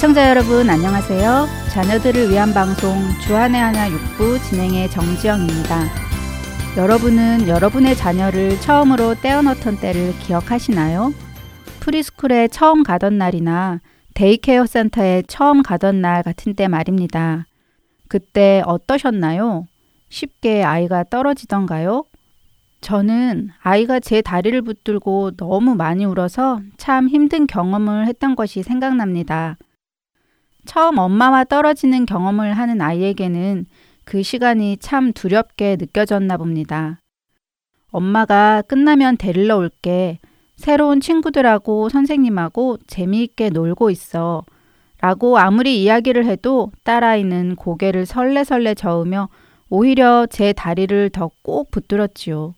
애청자 여러분 안녕하세요. 자녀들을 위한 방송 주안의 하나 육부 진행의 정지영입니다. 여러분은 여러분의 자녀를 처음으로 떼어넣던 때를 기억하시나요? 프리스쿨에 처음 가던 날이나 데이케어 센터에 처음 가던 날 같은 때 말입니다. 그때 어떠셨나요? 쉽게 아이가 떨어지던가요? 저는 아이가 제 다리를 붙들고 너무 많이 울어서 참 힘든 경험을 했던 것이 생각납니다. 처음 엄마와 떨어지는 경험을 하는 아이에게는 그 시간이 참 두렵게 느껴졌나 봅니다. 엄마가 끝나면 데리러 올게. 새로운 친구들하고 선생님하고 재미있게 놀고 있어. 라고 아무리 이야기를 해도 딸아이는 고개를 설레설레 저으며 오히려 제 다리를 더 꼭 붙들었지요.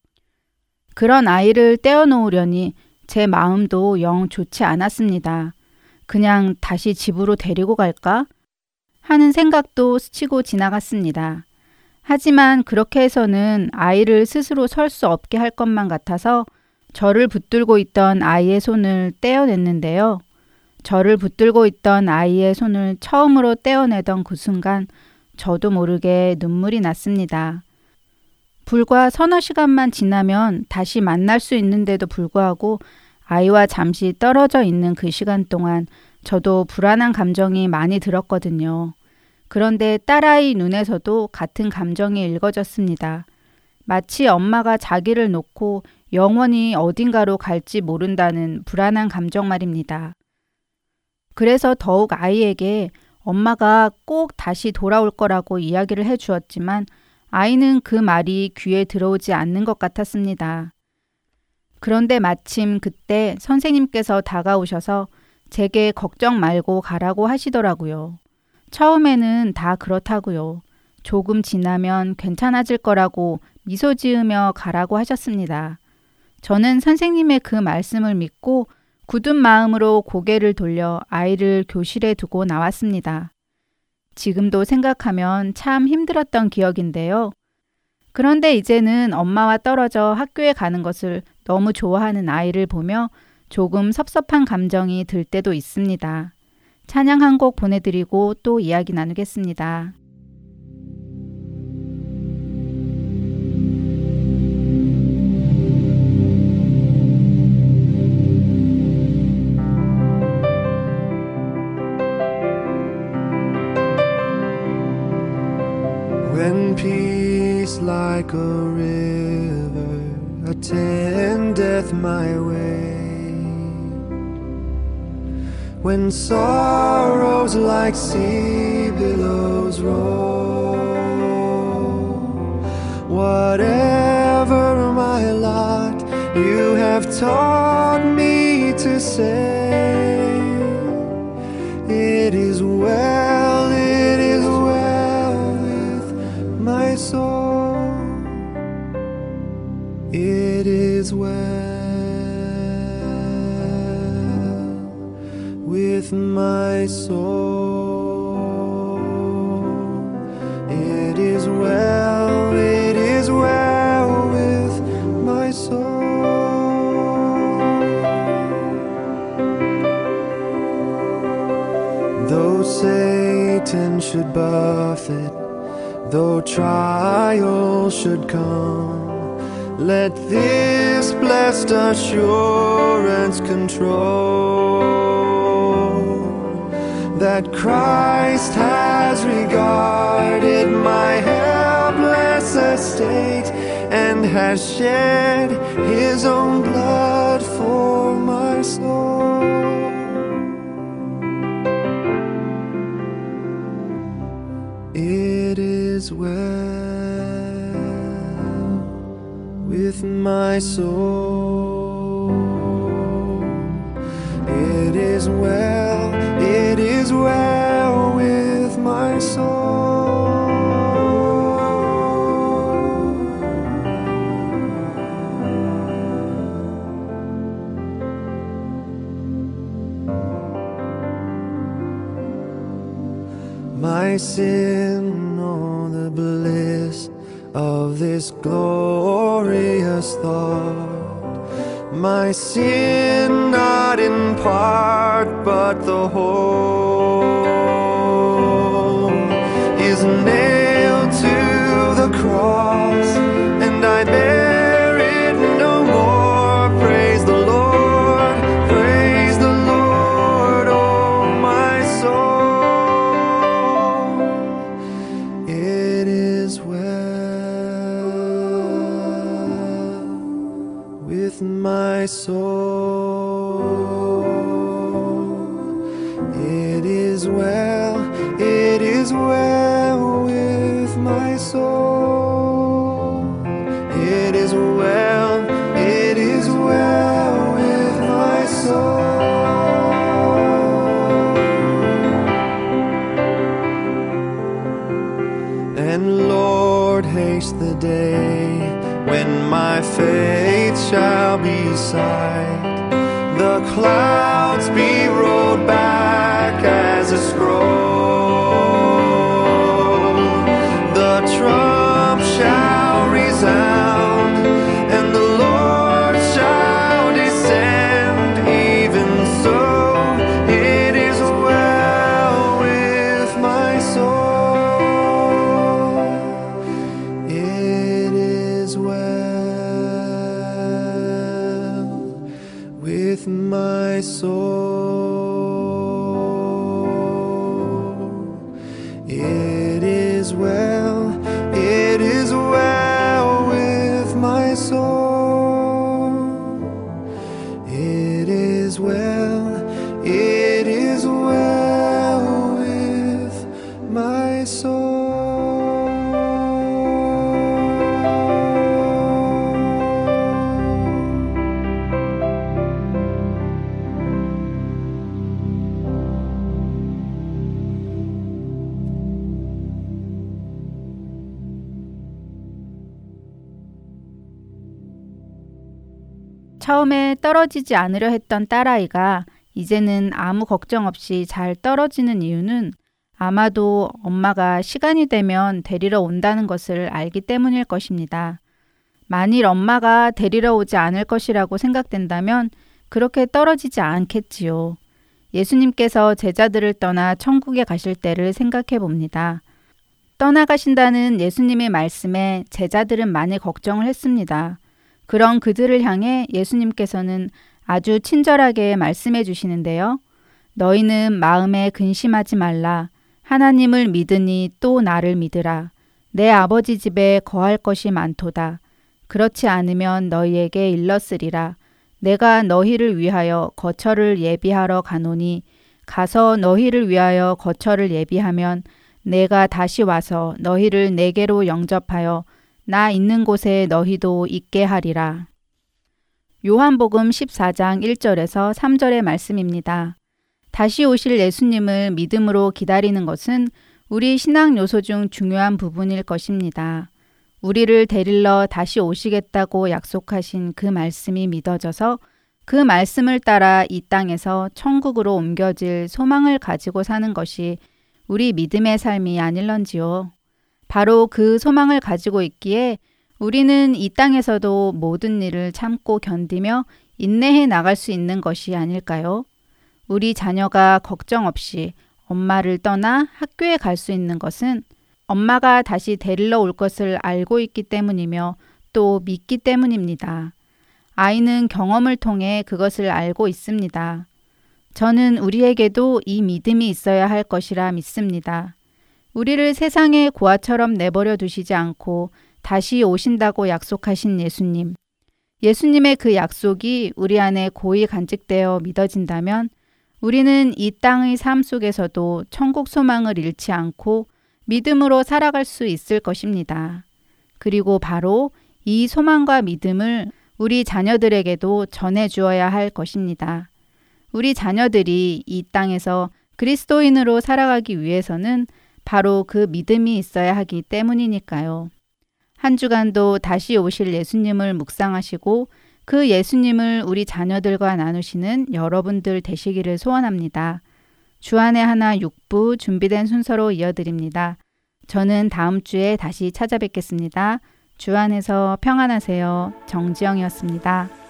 그런 아이를 떼어놓으려니 제 마음도 영 좋지 않았습니다. 그냥 다시 집으로 데리고 갈까? 하는 생각도 스치고 지나갔습니다. 하지만 그렇게 해서는 아이를 스스로 설 수 없게 할 것만 같아서 저를 붙들고 있던 아이의 손을 떼어냈는데요. 저를 붙들고 있던 아이의 손을 처음으로 떼어내던 그 순간 저도 모르게 눈물이 났습니다. 불과 서너 시간만 지나면 다시 만날 수 있는데도 불구하고 아이와 잠시 떨어져 있는 그 시간 동안 저도 불안한 감정이 많이 들었거든요. 그런데 딸아이 눈에서도 같은 감정이 읽어졌습니다. 마치 엄마가 자기를 놓고 영원히 어딘가로 갈지 모른다는 불안한 감정 말입니다. 그래서 더욱 아이에게 엄마가 꼭 다시 돌아올 거라고 이야기를 해 주었지만 아이는 그 말이 귀에 들어오지 않는 것 같았습니다. 그런데 마침 그때 선생님께서 다가오셔서 제게 걱정 말고 가라고 하시더라고요. 처음에는 다 그렇다고요. 조금 지나면 괜찮아질 거라고 미소 지으며 가라고 하셨습니다. 저는 선생님의 그 말씀을 믿고 굳은 마음으로 고개를 돌려 아이를 교실에 두고 나왔습니다. 지금도 생각하면 참 힘들었던 기억인데요. 그런데 이제는 엄마와 떨어져 학교에 가는 것을 너무 좋아하는 아이를 보며 조금 섭섭한 감정이 들 때도 있습니다. 찬양 한 곡 보내드리고 또 이야기 나누겠습니다. like a river attendeth my way. When sorrows like sea billows roll, whatever my lot, you have taught me to say, It is well, it is well with my soul. It is well with my soul. It is well, it is well with my soul. Though Satan should buffet, though trial should come. Let this blessed assurance control that Christ has regarded my helpless estate and has shed his own blood for my soul. It is well my soul. It is well, it is well with my soul. My sin, oh, the bliss of this thought. My sin not in part but the whole is named 처음에 떨어지지 않으려 했던 딸아이가 이제는 아무 걱정 없이 잘 떨어지는 이유는 아마도 엄마가 시간이 되면 데리러 온다는 것을 알기 때문일 것입니다. 만일 엄마가 데리러 오지 않을 것이라고 생각된다면 그렇게 떨어지지 않겠지요. 예수님께서 제자들을 떠나 천국에 가실 때를 생각해 봅니다. 떠나가신다는 예수님의 말씀에 제자들은 많이 걱정을 했습니다. 그런 그들을 향해 예수님께서는 아주 친절하게 말씀해 주시는데요. 너희는 마음에 근심하지 말라. 하나님을 믿으니 또 나를 믿으라. 내 아버지 집에 거할 것이 많도다. 그렇지 않으면 너희에게 일렀으리라. 내가 너희를 위하여 거처를 예비하러 가노니 가서 너희를 위하여 거처를 예비하면 내가 다시 와서 너희를 내게로 영접하여 나 있는 곳에 너희도 있게 하리라. 요한복음 14장 1절에서 3절의 말씀입니다. 다시 오실 예수님을 믿음으로 기다리는 것은 우리 신앙 요소 중 중요한 부분일 것입니다. 우리를 데리러 다시 오시겠다고 약속하신 그 말씀이 믿어져서 그 말씀을 따라 이 땅에서 천국으로 옮겨질 소망을 가지고 사는 것이 우리 믿음의 삶이 아닐런지요. 바로 그 소망을 가지고 있기에 우리는 이 땅에서도 모든 일을 참고 견디며 인내해 나갈 수 있는 것이 아닐까요? 우리 자녀가 걱정 없이 엄마를 떠나 학교에 갈 수 있는 것은 엄마가 다시 데리러 올 것을 알고 있기 때문이며 또 믿기 때문입니다. 아이는 경험을 통해 그것을 알고 있습니다. 저는 우리에게도 이 믿음이 있어야 할 것이라 믿습니다. 우리를 세상의 고아처럼 내버려 두시지 않고 다시 오신다고 약속하신 예수님. 예수님의 그 약속이 우리 안에 고이 간직되어 믿어진다면 우리는 이 땅의 삶 속에서도 천국 소망을 잃지 않고 믿음으로 살아갈 수 있을 것입니다. 그리고 바로 이 소망과 믿음을 우리 자녀들에게도 전해 주어야 할 것입니다. 우리 자녀들이 이 땅에서 그리스도인으로 살아가기 위해서는 바로 그 믿음이 있어야 하기 때문이니까요. 한 주간도 다시 오실 예수님을 묵상하시고 그 예수님을 우리 자녀들과 나누시는 여러분들 되시기를 소원합니다. 주안의 하나 6부 준비된 순서로 이어드립니다. 저는 다음 주에 다시 찾아뵙겠습니다. 주안에서 평안하세요. 정지영이었습니다.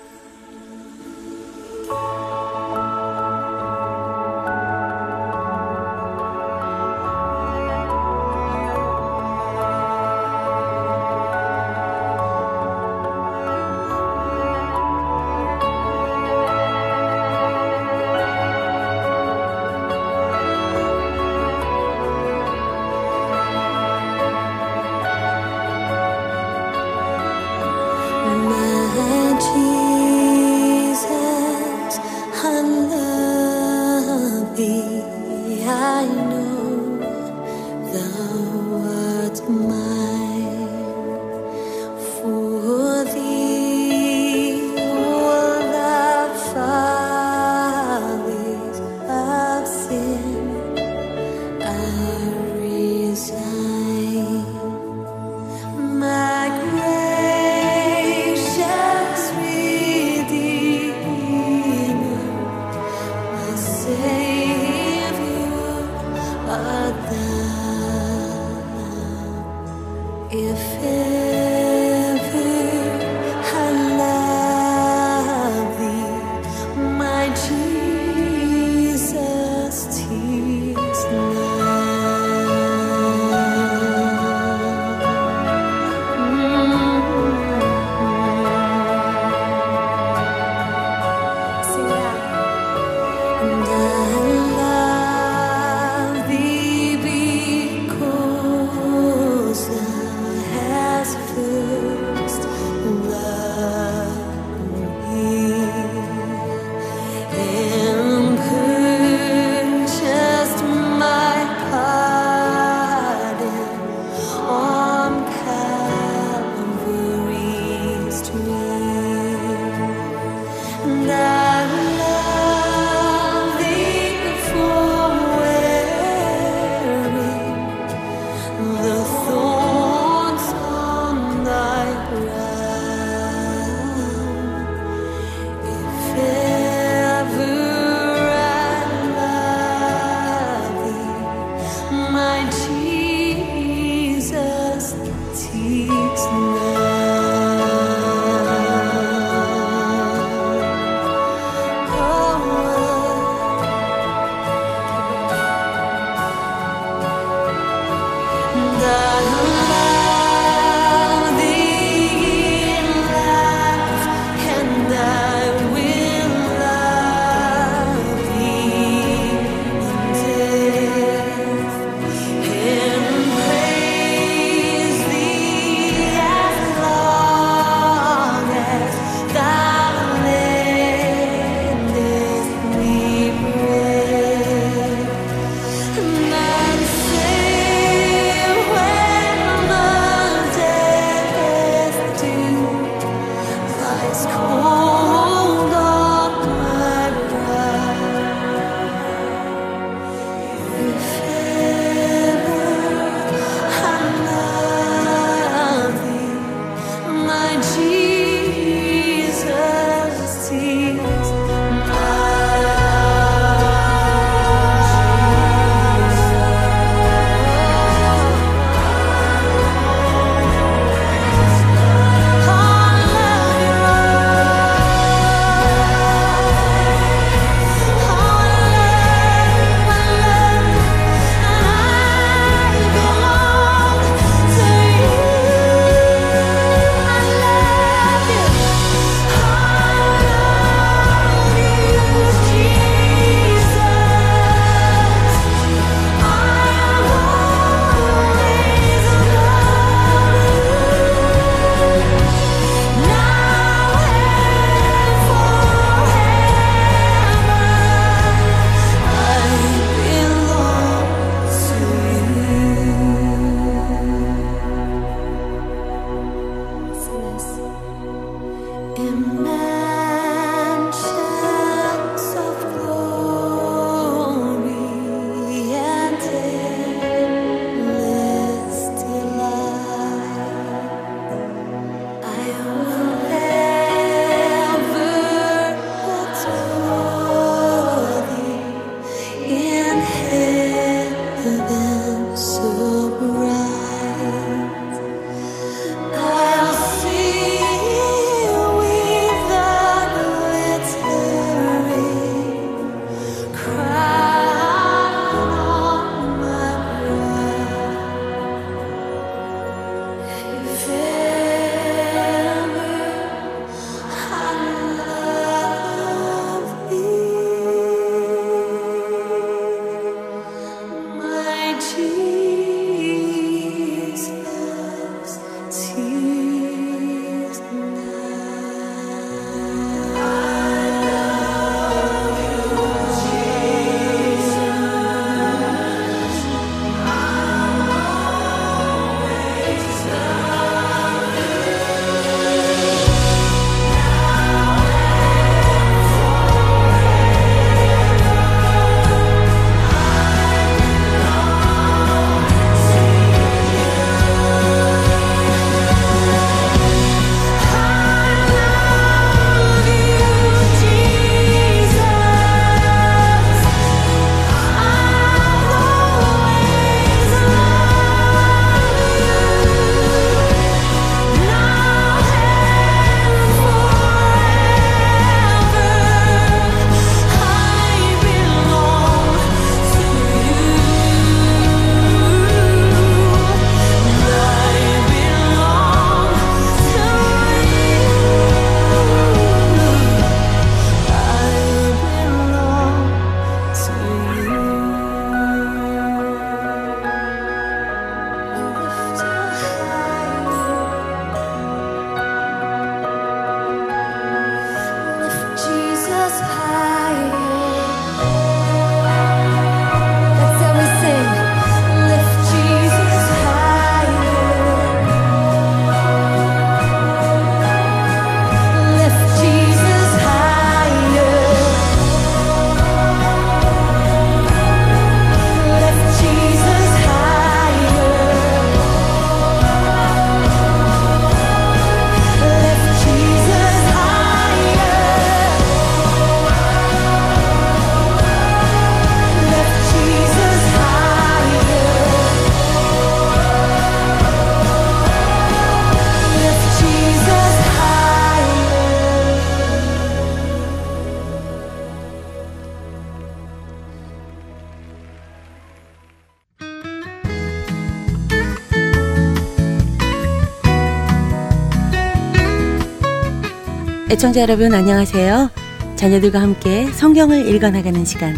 애청자 여러분 안녕하세요. 자녀들과 함께 성경을 읽어나가는 시간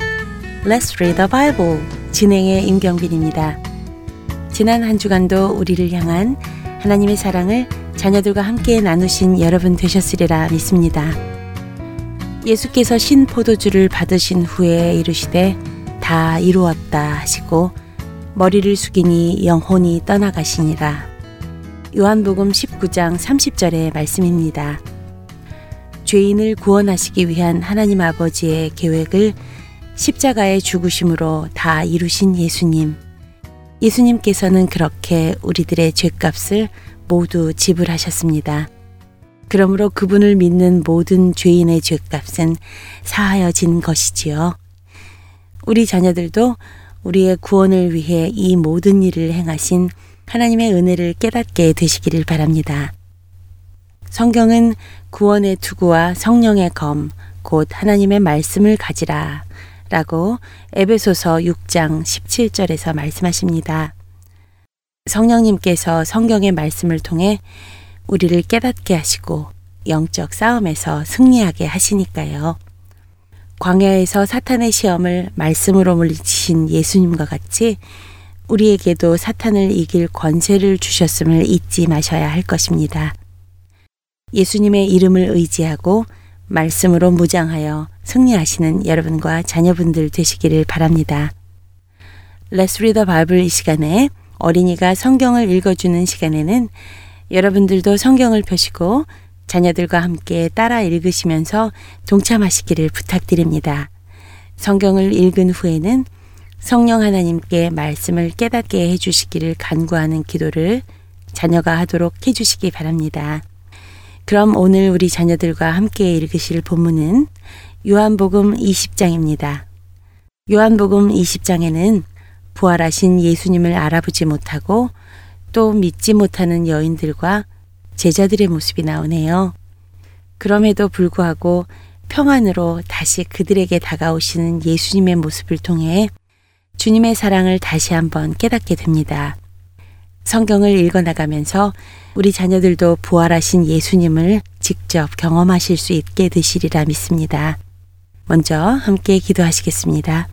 Let's Read the Bible 진행의 임경빈입니다. 지난 한 주간도 우리를 향한 하나님의 사랑을 자녀들과 함께 나누신 여러분 되셨으리라 믿습니다. 예수께서 신 포도주를 받으신 후에 이르시되 다 이루었다 하시고 머리를 숙이니 영혼이 떠나가시니라. 요한복음 19장 30절의 말씀입니다. 죄인을 구원하시기 위한 하나님 아버지의 계획을 십자가의 죽으심으로 다 이루신 예수님. 예수님께서는 그렇게 우리들의 죄값을 모두 지불하셨습니다. 그러므로 그분을 믿는 모든 죄인의 죄값은 사하여진 것이지요. 우리 자녀들도 우리의 구원을 위해 이 모든 일을 행하신 하나님의 은혜를 깨닫게 되시기를 바랍니다. 성경은 구원의 투구와 성령의 검, 곧 하나님의 말씀을 가지라 라고 에베소서 6장 17절에서 말씀하십니다. 성령님께서 성경의 말씀을 통해 우리를 깨닫게 하시고 영적 싸움에서 승리하게 하시니까요. 광야에서 사탄의 시험을 말씀으로 물리치신 예수님과 같이 우리에게도 사탄을 이길 권세를 주셨음을 잊지 마셔야 할 것입니다. 예수님의 이름을 의지하고 말씀으로 무장하여 승리하시는 여러분과 자녀분들 되시기를 바랍니다. Let's Read the Bible 이 시간에 어린이가 성경을 읽어주는 시간에는 여러분들도 성경을 펴시고 자녀들과 함께 따라 읽으시면서 동참하시기를 부탁드립니다. 성경을 읽은 후에는 성령 하나님께 말씀을 깨닫게 해주시기를 간구하는 기도를 자녀가 하도록 해주시기 바랍니다. 그럼 오늘 우리 자녀들과 함께 읽으실 본문은 요한복음 20장입니다. 요한복음 20장에는 부활하신 예수님을 알아보지 못하고 또 믿지 못하는 여인들과 제자들의 모습이 나오네요. 그럼에도 불구하고 평안으로 다시 그들에게 다가오시는 예수님의 모습을 통해 주님의 사랑을 다시 한번 깨닫게 됩니다. 성경을 읽어나가면서 우리 자녀들도 부활하신 예수님을 직접 경험하실 수 있게 되시리라 믿습니다. 먼저 함께 기도하시겠습니다.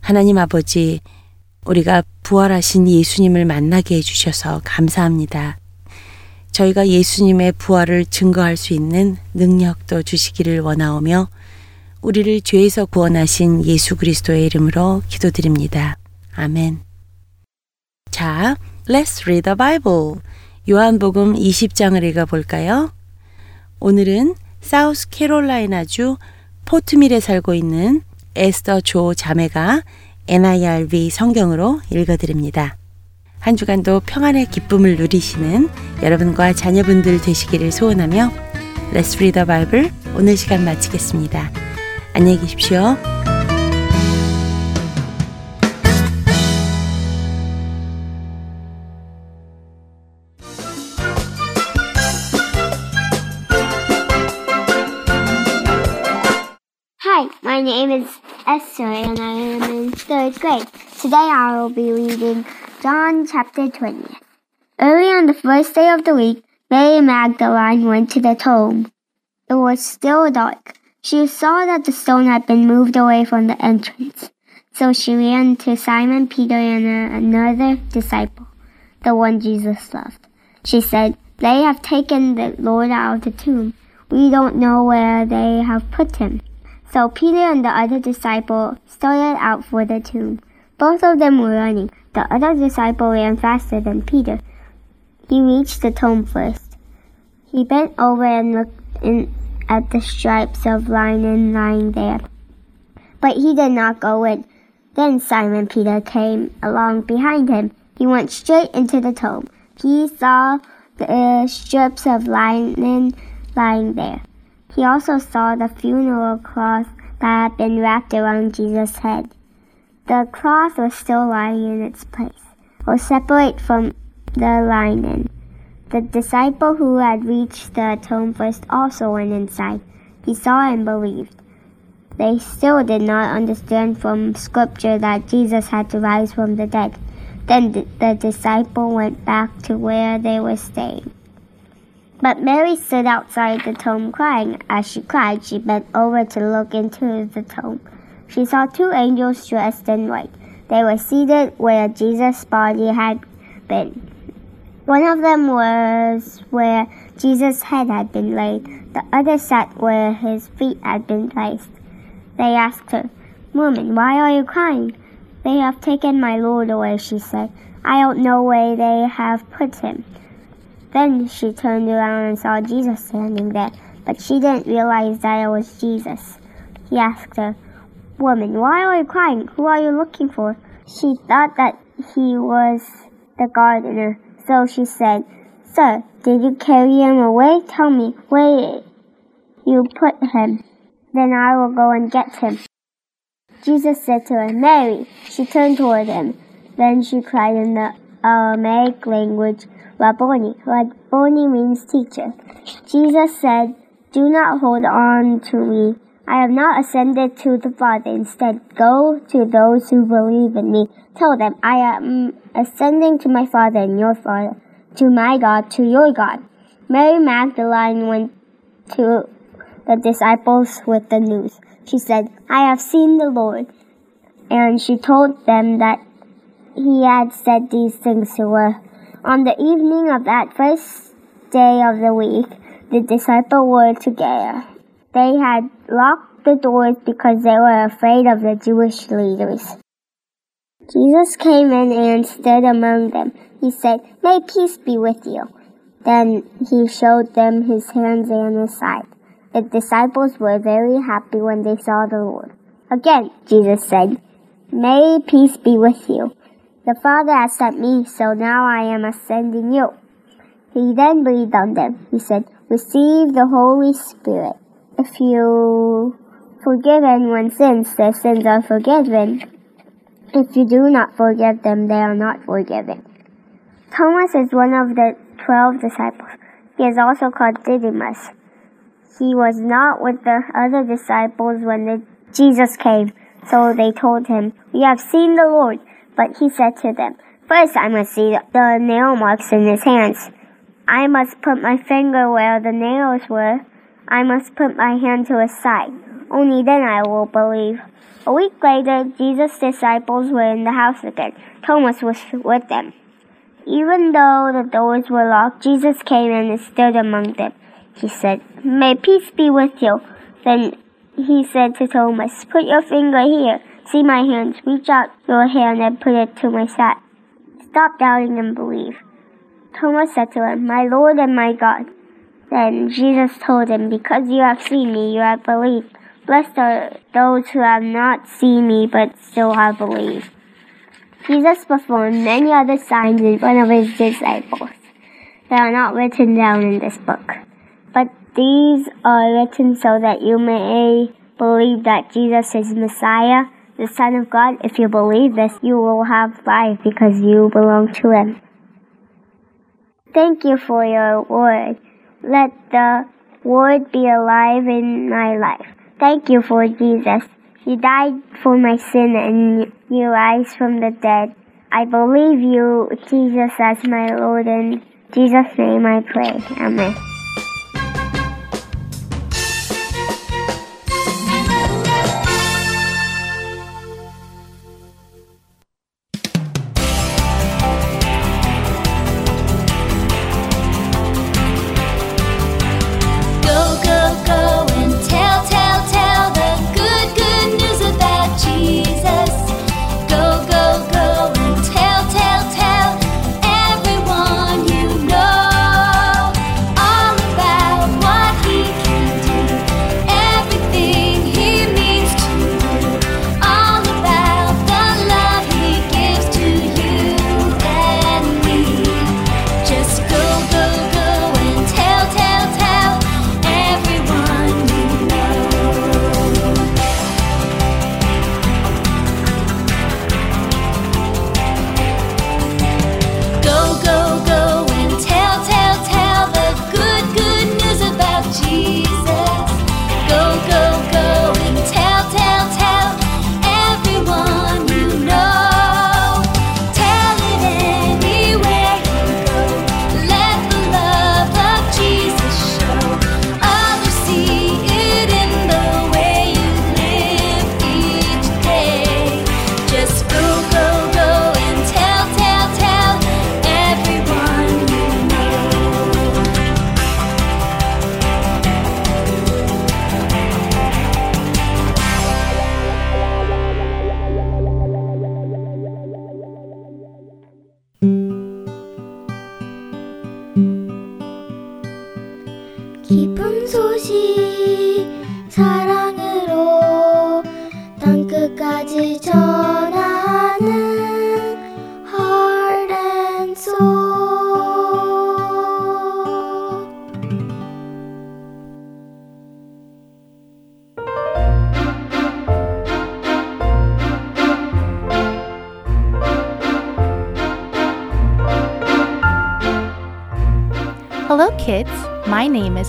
하나님 아버지, 우리가 부활하신 예수님을 만나게 해주셔서 감사합니다. 저희가 예수님의 부활을 증거할 수 있는 능력도 주시기를 원하오며 우리를 죄에서 구원하신 예수 그리스도의 이름으로 기도드립니다. 아멘. 자, let's read the Bible. 요한복음 20장을 읽어볼까요? 오늘은 사우스 캐롤라이나주 포트밀에 살고 있는 에스더 조 자매가 NIRV 성경으로 읽어드립니다. 한 주간도 평안의 기쁨을 누리시는 여러분과 자녀분들 되시기를 소원하며 Let's Read the Bible 오늘 시간 마치겠습니다. 안녕히 계십시오. Name is Esther and I am in third grade. Today I will be reading John chapter 20. Early on the first day of the week, Mary Magdalene went to the tomb. It was still dark. She saw that the stone had been moved away from the entrance. So she ran to Simon Peter and another disciple, the one Jesus loved. She said, They have taken the Lord out of the tomb. We don't know where they have put him. So Peter and the other disciple started out for the tomb. Both of them were running. The other disciple ran faster than Peter. He reached the tomb first. He bent over and looked in at the stripes of linen lying there. But he did not go in. Then Simon Peter came along behind him. He went straight into the tomb. He saw the strips of linen lying there. He also saw the funeral cloth that had been wrapped around Jesus' head. The cloth was still lying in its place, or separate from the linen. The disciple who had reached the tomb first also went inside. He saw and believed. They still did not understand from Scripture that Jesus had to rise from the dead. Then the disciple went back to where they were staying. But Mary stood outside the tomb crying. As she cried, she bent over to look into the tomb. She saw two angels dressed in white. They were seated where Jesus' body had been. One of them was where Jesus' head had been laid. The other sat where his feet had been placed. They asked her, Woman, why are you crying? They have taken my Lord away, she said. I don't know where they have put him. Then she turned around and saw Jesus standing there, but she didn't realize that it was Jesus. He asked her, Woman, why are you crying? Who are you looking for? She thought that he was the gardener, so she said, Sir, did you carry him away? Tell me where you put him. Then I will go and get him. Jesus said to her, Mary. She turned toward him. Then she cried in the Aramaic language, Rabboni. Rabboni means teacher. Jesus said, Do not hold on to me. I have not ascended to the Father. Instead, go to those who believe in me. Tell them, I am ascending to my Father and your Father, to my God, to your God. Mary Magdalene went to the disciples with the news. She said, I have seen the Lord. And she told them that he had said these things to her. On the evening of that first day of the week, the disciples were together. They had locked the doors because they were afraid of the Jewish leaders. Jesus came in and stood among them. He said, May peace be with you. Then he showed them his hands and his side. The disciples were very happy when they saw the Lord. Again, Jesus said, May peace be with you. The Father has sent me, so now I am sending you. He then breathed on them. He said, Receive the Holy Spirit. If you forgive anyone's sins, their sins are forgiven. If you do not forgive them, they are not forgiven. Thomas is one of the twelve disciples. He is also called Didymus. He was not with the other disciples when the Jesus came, so they told him, We have seen the Lord. But he said to them, First I must see the nail marks in his hands. I must put my finger where the nails were. I must put my hand to his side. Only then I will believe. A week later, Jesus' disciples were in the house again. Thomas was with them. Even though the doors were locked, Jesus came and stood among them. He said, May peace be with you. Then he said to Thomas, Put your finger here. See my hands. Reach out your hand and put it to my side. Stop doubting and believe. Thomas said to him, My Lord and my God. Then Jesus told him, Because you have seen me, you have believed. Blessed are those who have not seen me, but still have believed. Jesus performed many other signs in front of his disciples. They are not written down in this book. But these are written so that you may believe that Jesus is Messiah, the Son of God. If you believe this, you will have life because you belong to Him. Thank you for your word. Let the word be alive in my life. Thank you for Jesus. You died for my sin and you rise from the dead. I believe you, Jesus, as my Lord. In Jesus' name I pray. Amen.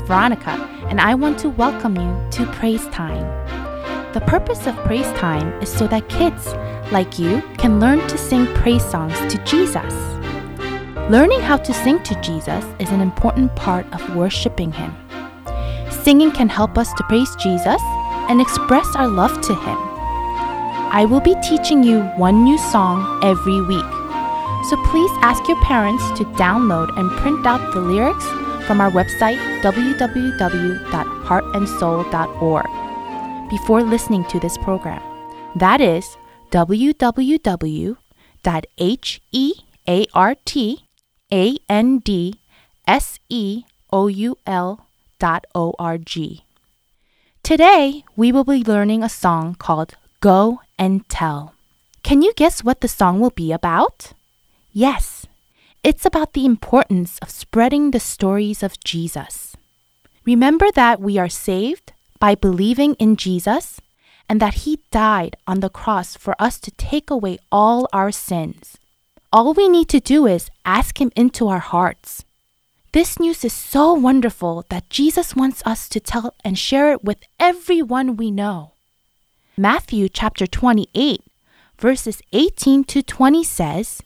Veronica, and I want to welcome you to Praise Time. The purpose of Praise Time is so that kids, like you, can learn to sing praise songs to Jesus. Learning how to sing to Jesus is an important part of worshiping Him. Singing can help us to praise Jesus and express our love to Him. I will be teaching you one new song every week. So please ask your parents to download and print out the lyrics from our website www.heartandsoul.org before listening to this program. That is www.heartandsoul.org. Today, we will be learning a song called Go and Tell. Can you guess what the song will be about? Yes, it's about the importance of spreading the stories of Jesus. Remember that we are saved by believing in Jesus and that He died on the cross for us to take away all our sins. All we need to do is ask Him into our hearts. This news is so wonderful that Jesus wants us to tell and share it with everyone we know. Matthew chapter 28, verses 18 to 20 says,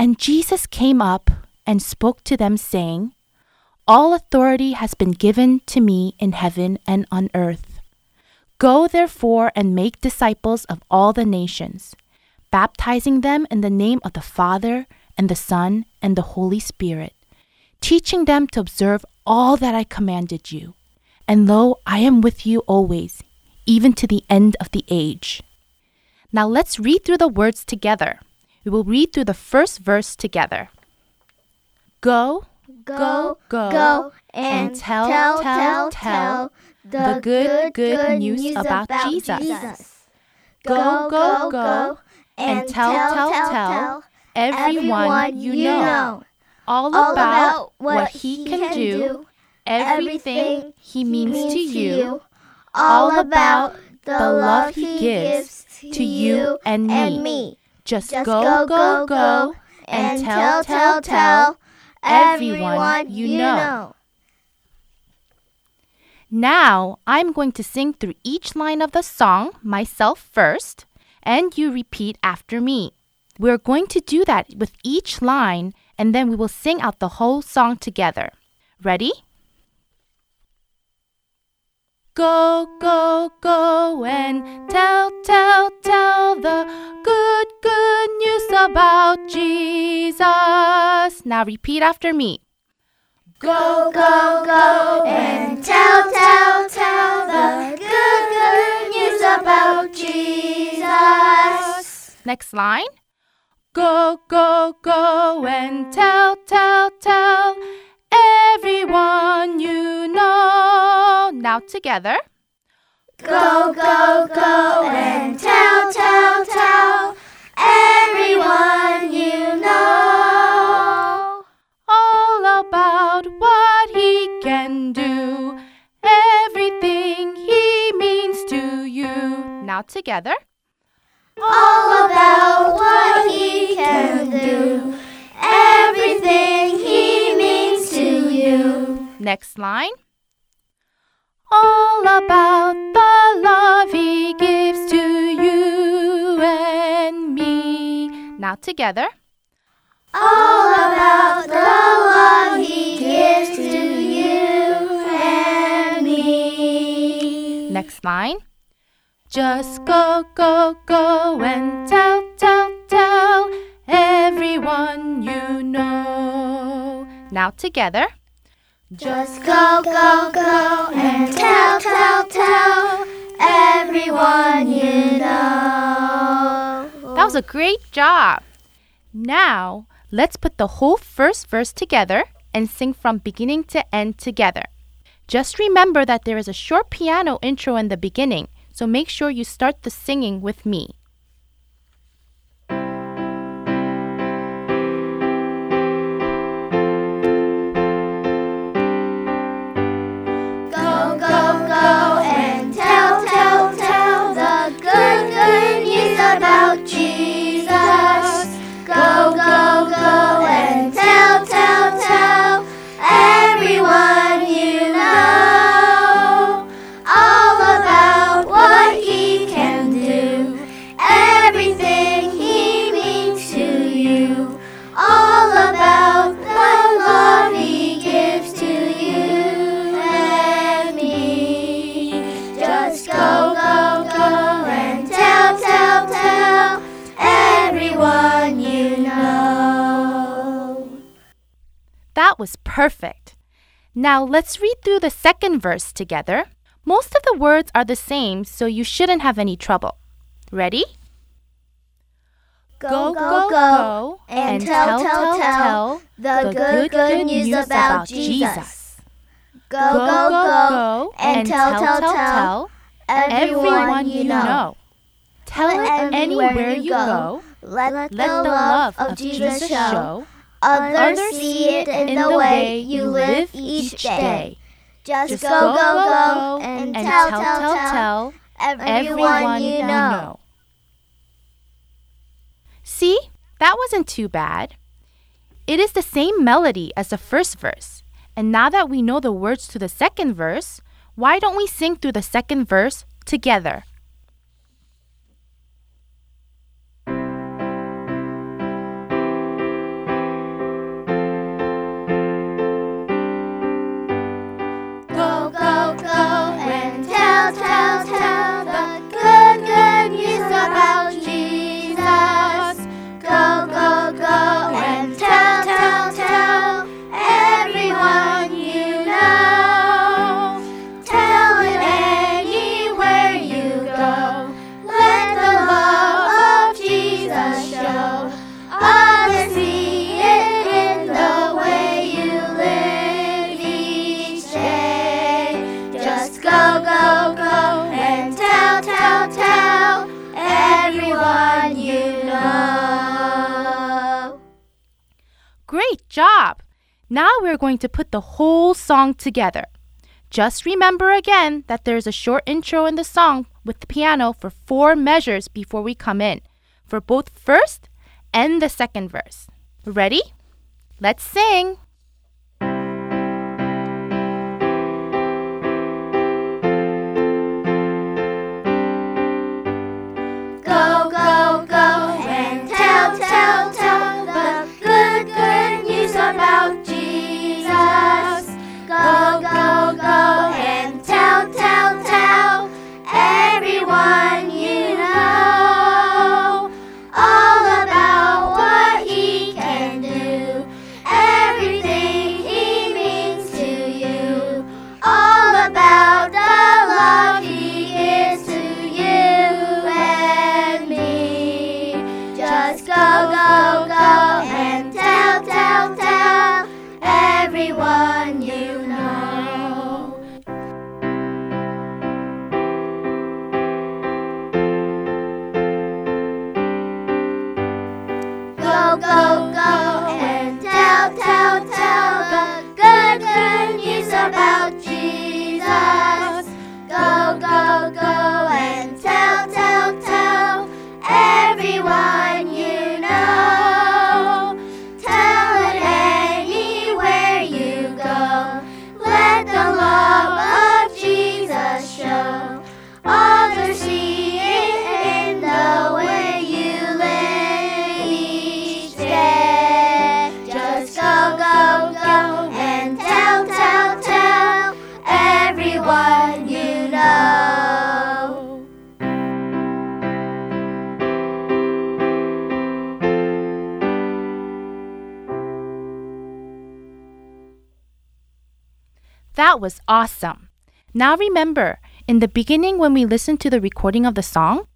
And Jesus came up and spoke to them, saying, All authority has been given to me in heaven and on earth. Go therefore and make disciples of all the nations, baptizing them in the name of the Father and the Son and the Holy Spirit, teaching them to observe all that I commanded you. And lo, I am with you always, even to the end of the age. Now let's read through the words together. We will read through the first verse together. Go, Go, go, go, and and tell, tell, tell, tell, tell tell the good, good news about Jesus. Go, go, go, and tell, tell, tell everyone you know all about what he can do, everything he means to you, all about the love he gives to you and me. Just Just go, go, go, and tell, tell, tell everyone you know. Now, I'm going to sing through each line of the song myself first, and you repeat after me. We're going to do that with each line, and then we will sing out the whole song together. Ready? Go, go, go and tell, tell, tell the good, good news about Jesus. Now repeat after me. Go, go, go, and tell, tell, tell the good, good news about Jesus. Next line. Go, go, go and tell, tell, tell everyone you know. Now together. Go, go, go, and tell, tell, tell everyone you know. All about what he can do, everything he means to you. Now together. All about what he can do, everything he you. Next line. All about the love he gives to you and me. Now together. All about the love he gives to you and me. Next line. Just go, go, go and tell, tell, tell everyone you know. Now together. Just go, go, go and tell, tell, tell everyone you know. That was a great job. Now, let's put the whole first verse together and sing from beginning to end together. Just remember that there is a short piano intro in the beginning, so make sure you start the singing with me. Was perfect. Now let's read through the second verse together. Most of the words are the same, so you shouldn't have any trouble. Ready? Go, go, go, and tell, tell, tell the good, good news about Jesus. Go, go, go, and tell, tell, tell everyone you know. Tell it anywhere you go. Let the love of Jesus show. Others see it in the way you live each day. Just go, go, go, and tell, tell, tell everyone you know. See, that wasn't too bad. It is the same melody as the first verse. And now that we know the words to the second verse, why don't we sing through the second verse together? Job! Now we're going to put the whole song together. Just remember again that there's a short intro in the song with the piano for four measures before we come in, for both first and the second verse. Ready? Let's sing! That was awesome. Now remember, in the beginning when we listen to the recording of the song,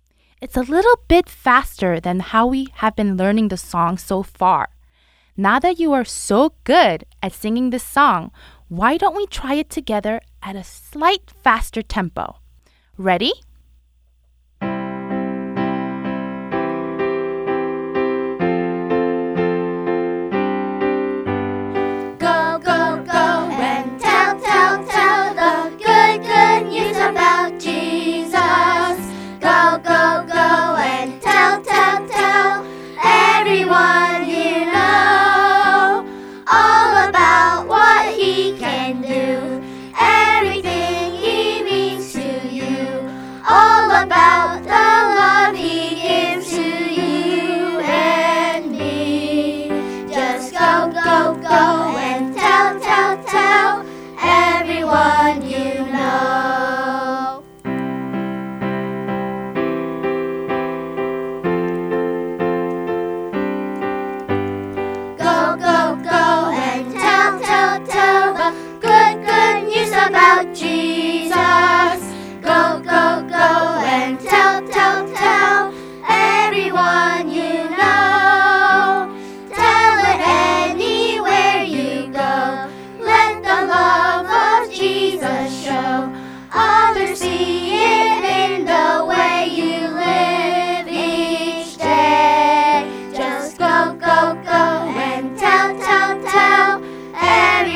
it's a little bit faster than how we have been learning the song so far. Now that you are so good at singing this song, why don't we try it together at a slight faster tempo? Ready?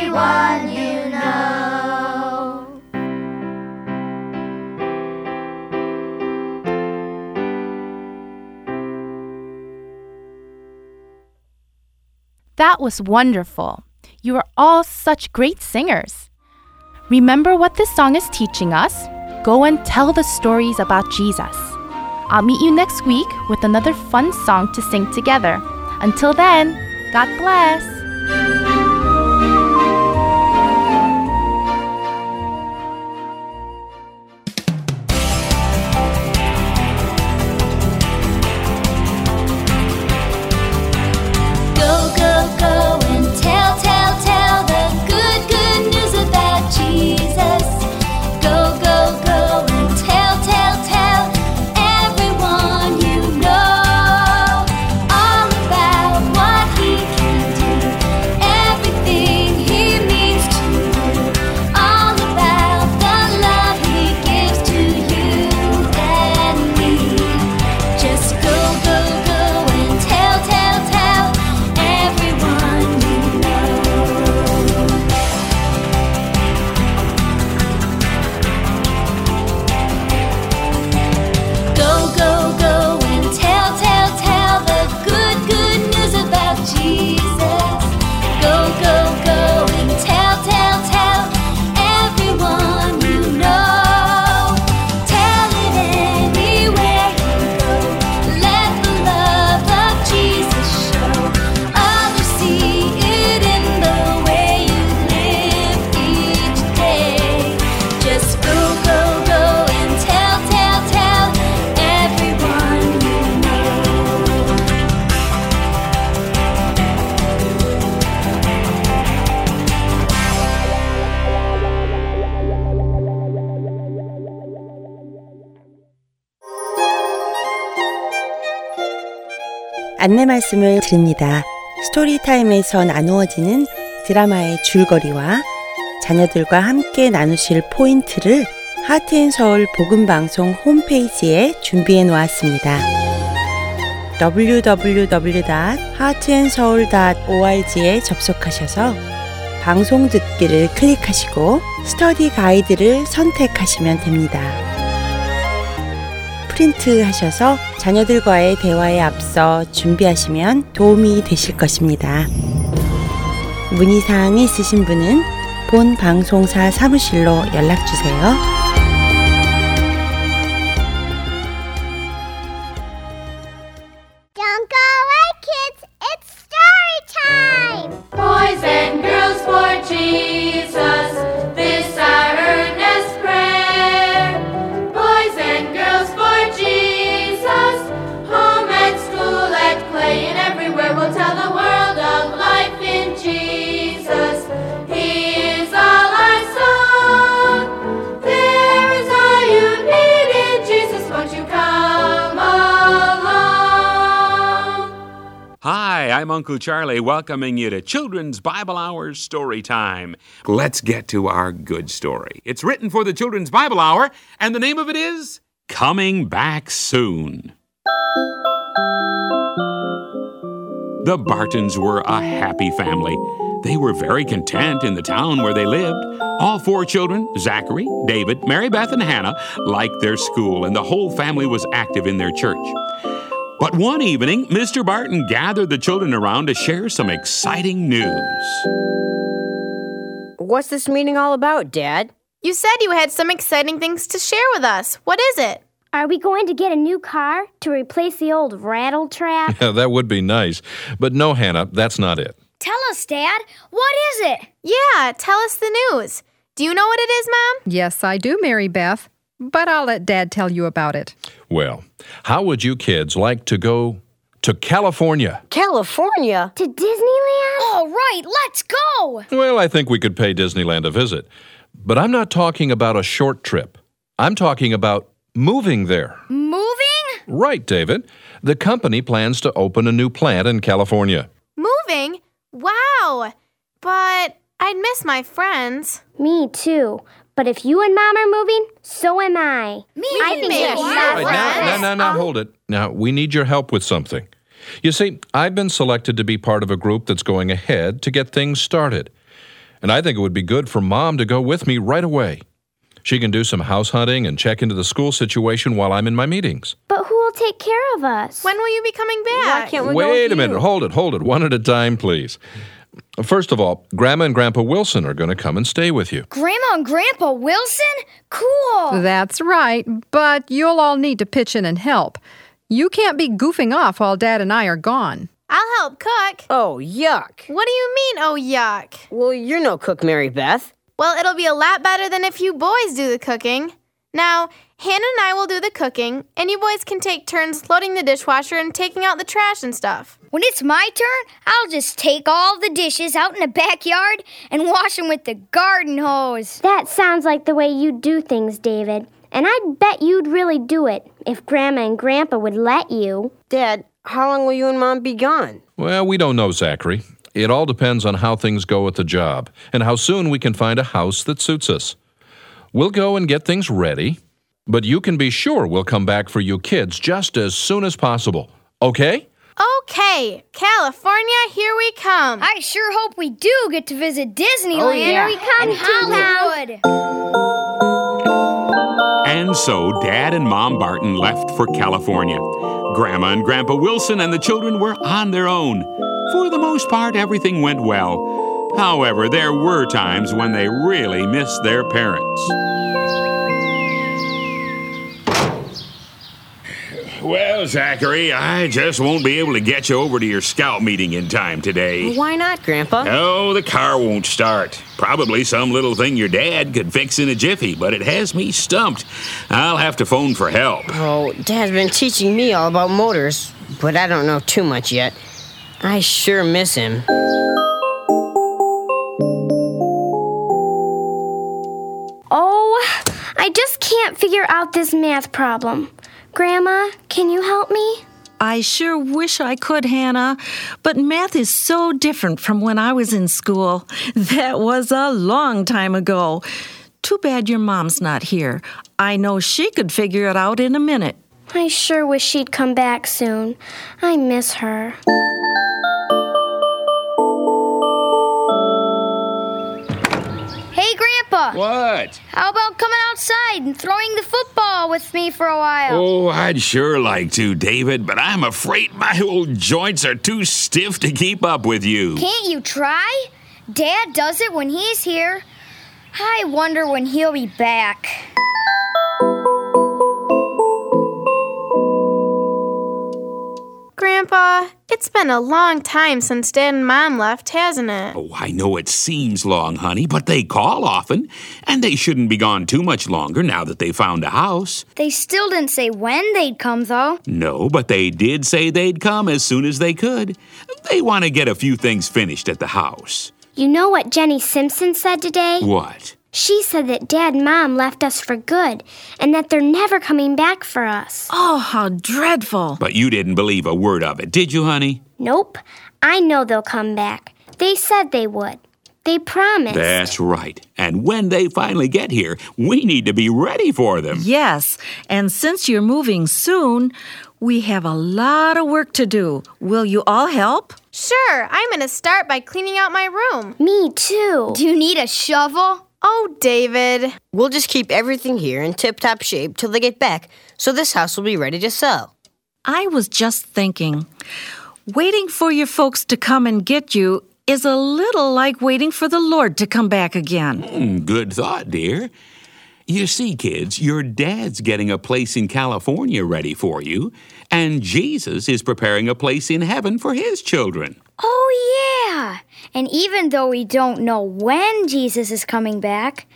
Everyone you know. That was wonderful. You are all such great singers. Remember what this song is teaching us? Go and tell the stories about Jesus. I'll meet you next week with another fun song to sing together. Until then, God bless. 안내 말씀을 드립니다. 스토리타임에서 나누어지는 드라마의 줄거리와 자녀들과 함께 나누실 포인트를 하트앤서울 복음방송 홈페이지에 준비해 놓았습니다. www.heartandseoul.org에 접속하셔서 방송 듣기를 클릭하시고 스터디 가이드를 선택하시면 됩니다. 프린트 하셔서 자녀들과의 대화에 앞서 준비하시면 도움이 되실 것입니다. 문의사항이 있으신 분은 본 방송사 사무실로 연락주세요. Uncle Charlie welcoming you to Children's Bible Hour Story Time. Let's get to our good story. It's written for the Children's Bible Hour, and the name of it is Coming Back Soon. The Bartons were a happy family. They were very content in the town where they lived. All four children, Zachary, David, Mary Beth, and Hannah, liked their school, and the whole family was active in their church. But one evening, Mr. Barton gathered the children around to share some exciting news. What's this meeting all about, Dad? You said you had some exciting things to share with us. What is it? Are we going to get a new car to replace the old rattle trap? Yeah, that would be nice. But no, Hannah, that's not it. Tell us, Dad. What is it? Yeah, tell us the news. Do you know what it is, Mom? Yes, I do, Mary Beth. But I'll let Dad tell you about it. Well, how would you kids like to go to California? California? To Disneyland? All right, let's go. Well, I think we could pay Disneyland a visit. But I'm not talking about a short trip. I'm talking about moving there. Moving? Right, David. The company plans to open a new plant in California. Moving? Wow. But I'd miss my friends. Me too. But if you and Mom are moving, so am I. Me I think too. we should Yeah, have Right, now, friends. now, now, now, hold it. Now, we need your help with something. You see, I've been selected to be part of a group that's going ahead to get things started. And I think it would be good for Mom to go with me right away. She can do some house hunting and check into the school situation while I'm in my meetings. But who will take care of us? When will you be coming back? Why can't we go Wait with a minute. Hold it, hold it. One at a time, please. First of all, Grandma and Grandpa Wilson are going to come and stay with you. Grandma and Grandpa Wilson? Cool. That's right, but you'll all need to pitch in and help. You can't be goofing off while Dad and I are gone. I'll help cook. Oh, yuck. What do you mean, oh yuck? Well, you're no cook, Mary Beth. Well, it'll be a lot better than if you boys do the cooking. Now, Hannah and I will do the cooking, and you boys can take turns loading the dishwasher and taking out the trash and stuff. When it's my turn, I'll just take all the dishes out in the backyard and wash them with the garden hose. That sounds like the way you do things, David. And I'd bet you'd really do it if Grandma and Grandpa would let you. Dad, how long will you and Mom be gone? Well, we don't know, Zachary. It all depends on how things go at the job and how soon we can find a house that suits us. We'll go and get things ready, but you can be sure we'll come back for you kids just as soon as possible. Okay? Okay, California, here we come. I sure hope we do get to visit Disneyland. Oh, yeah. we come to Hollywood. And so Dad and Mom Barton left for California. Grandma and Grandpa Wilson and the children were on their own. For the most part, everything went well. However, there were times when they really missed their parents. Well, Zachary, I just won't be able to get you over to your scout meeting in time today. Why not, Grandpa? No, the car won't start. Probably some little thing your dad could fix in a jiffy, but it has me stumped. I'll have to phone for help. Oh, Dad's been teaching me all about motors, but I don't know too much yet. I sure miss him. Oh, I just can't figure out this math problem. Grandma, can you help me? I sure wish I could, Hannah, but math is so different from when I was in school. That was a long time ago. Too bad your mom's not here. I know she could figure it out in a minute. I sure wish she'd come back soon. I miss her. Grandpa. What? How about coming outside and throwing the football with me for a while? Oh, I'd sure like to, David, but I'm afraid my old joints are too stiff to keep up with you. Can't you try? Dad does it when he's here. I wonder when he'll be back. Grandpa, it's been a long time since Dad and Mom left, hasn't it? Oh, I know it seems long, honey, but they call often, and they shouldn't be gone too much longer now that they found a house. They still didn't say when they'd come, though. No, but they did say they'd come as soon as they could. They want to get a few things finished at the house. You know what Jenny Simpson said today? What? She said that Dad and Mom left us for good and that they're never coming back for us. Oh, how dreadful. But you didn't believe a word of it, did you, honey? Nope. I know they'll come back. They said they would. They promised. That's right. And when they finally get here, we need to be ready for them. Yes, and since you're moving soon, we have a lot of work to do. Will you all help? Sure, I'm going to start by cleaning out my room. Me too. Do you need a shovel? Oh, David. We'll just keep everything here in tip top shape till they get back, so this house will be ready to sell. I was just thinking, waiting for your folks to come and get you is a little like waiting for the Lord to come back again. Hmm, good thought, dear. You see, kids, your dad's getting a place in California ready for you, and Jesus is preparing a place in heaven for his children. Oh, yeah. And even though we don't know when Jesus is coming back,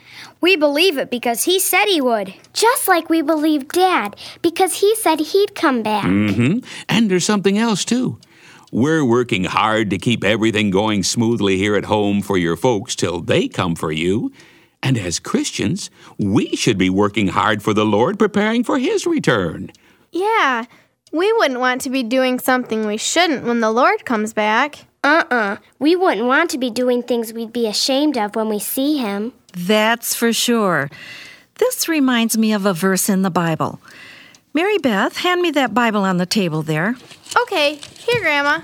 we believe it because he said he would. Just like we believe Dad, because he said he'd come back. Mm-hmm. And there's something else, too. We're working hard to keep everything going smoothly here at home for your folks till they come for you. And as Christians, we should be working hard for the Lord, preparing for His return. Yeah, we wouldn't want to be doing something we shouldn't when the Lord comes back. Uh uh We wouldn't want to be doing things we'd be ashamed of when we see him. That's for sure. This reminds me of a verse in the Bible. Mary Beth, hand me that Bible on the table there. Okay, here, Grandma.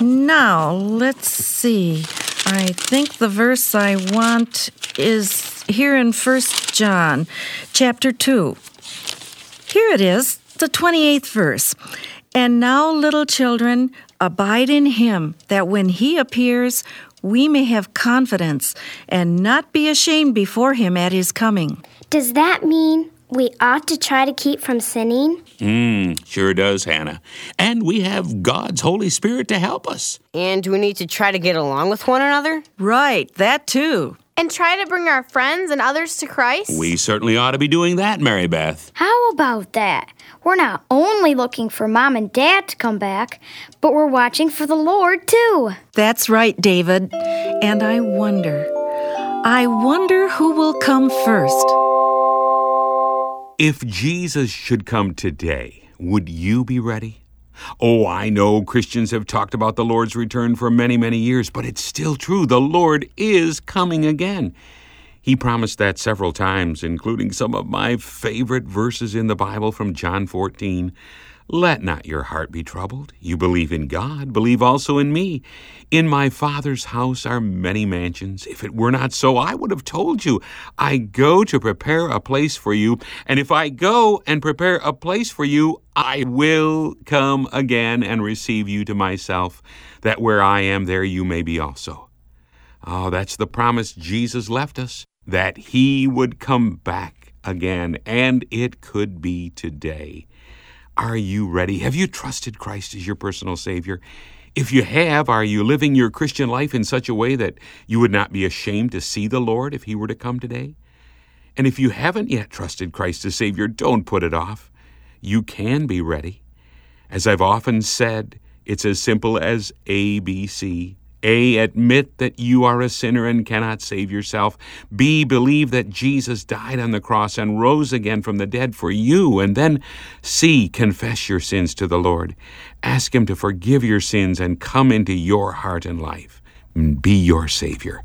Now, let's see. I think the verse I want is here in 1 John chapter 2. Here it is, the 28th verse. And now, little children, abide in him, that when he appears, we may have confidence and not be ashamed before him at his coming. Does that mean we ought to try to keep from sinning? Mm, sure does, Hannah. And we have God's Holy Spirit to help us. And do we need to try to get along with one another? Right, that too. And try to bring our friends and others to Christ? We certainly ought to be doing that, Mary Beth. How about that? We're not only looking for mom and dad to come back, but we're watching for the Lord too. That's right, David. And I wonder, I wonder who will come first. If Jesus should come today, would you be ready? Oh, I know Christians have talked about the Lord's return for many, many years, but it's still true. The Lord is coming again. He promised that several times, including some of my favorite verses in the Bible from John 14. Let not your heart be troubled. You believe in God, believe also in me. In my Father's house are many mansions. If it were not so, I would have told you. I go to prepare a place for you, and if I go and prepare a place for you, I will come again and receive you to myself, that where I am, there you may be also. Oh, that's the promise Jesus left us, that he would come back again, and it could be today. Are you ready? Have you trusted Christ as your personal Savior? If you have, are you living your Christian life in such a way that you would not be ashamed to see the Lord if He were to come today? And if you haven't yet trusted Christ as Savior, don't put it off. You can be ready. As I've often said, it's as simple as ABC. A. Admit that you are a sinner and cannot save yourself. B. Believe that Jesus died on the cross and rose again from the dead for you. And then C. Confess your sins to the Lord. Ask Him to forgive your sins and come into your heart and life. Be your Savior.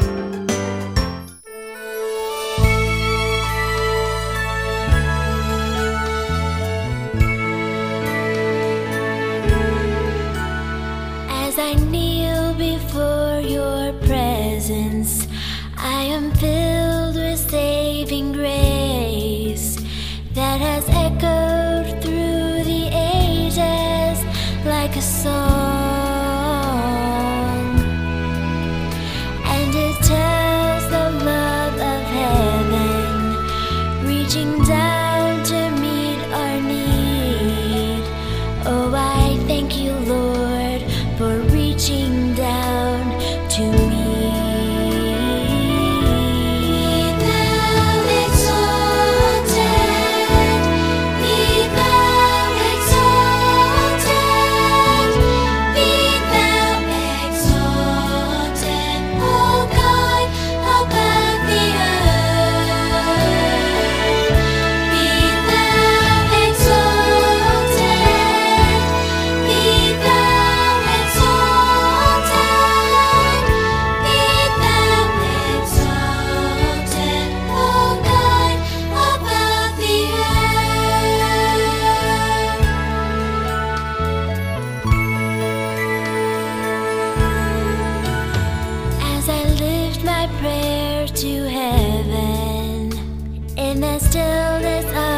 Prayer to heaven. In the stillness of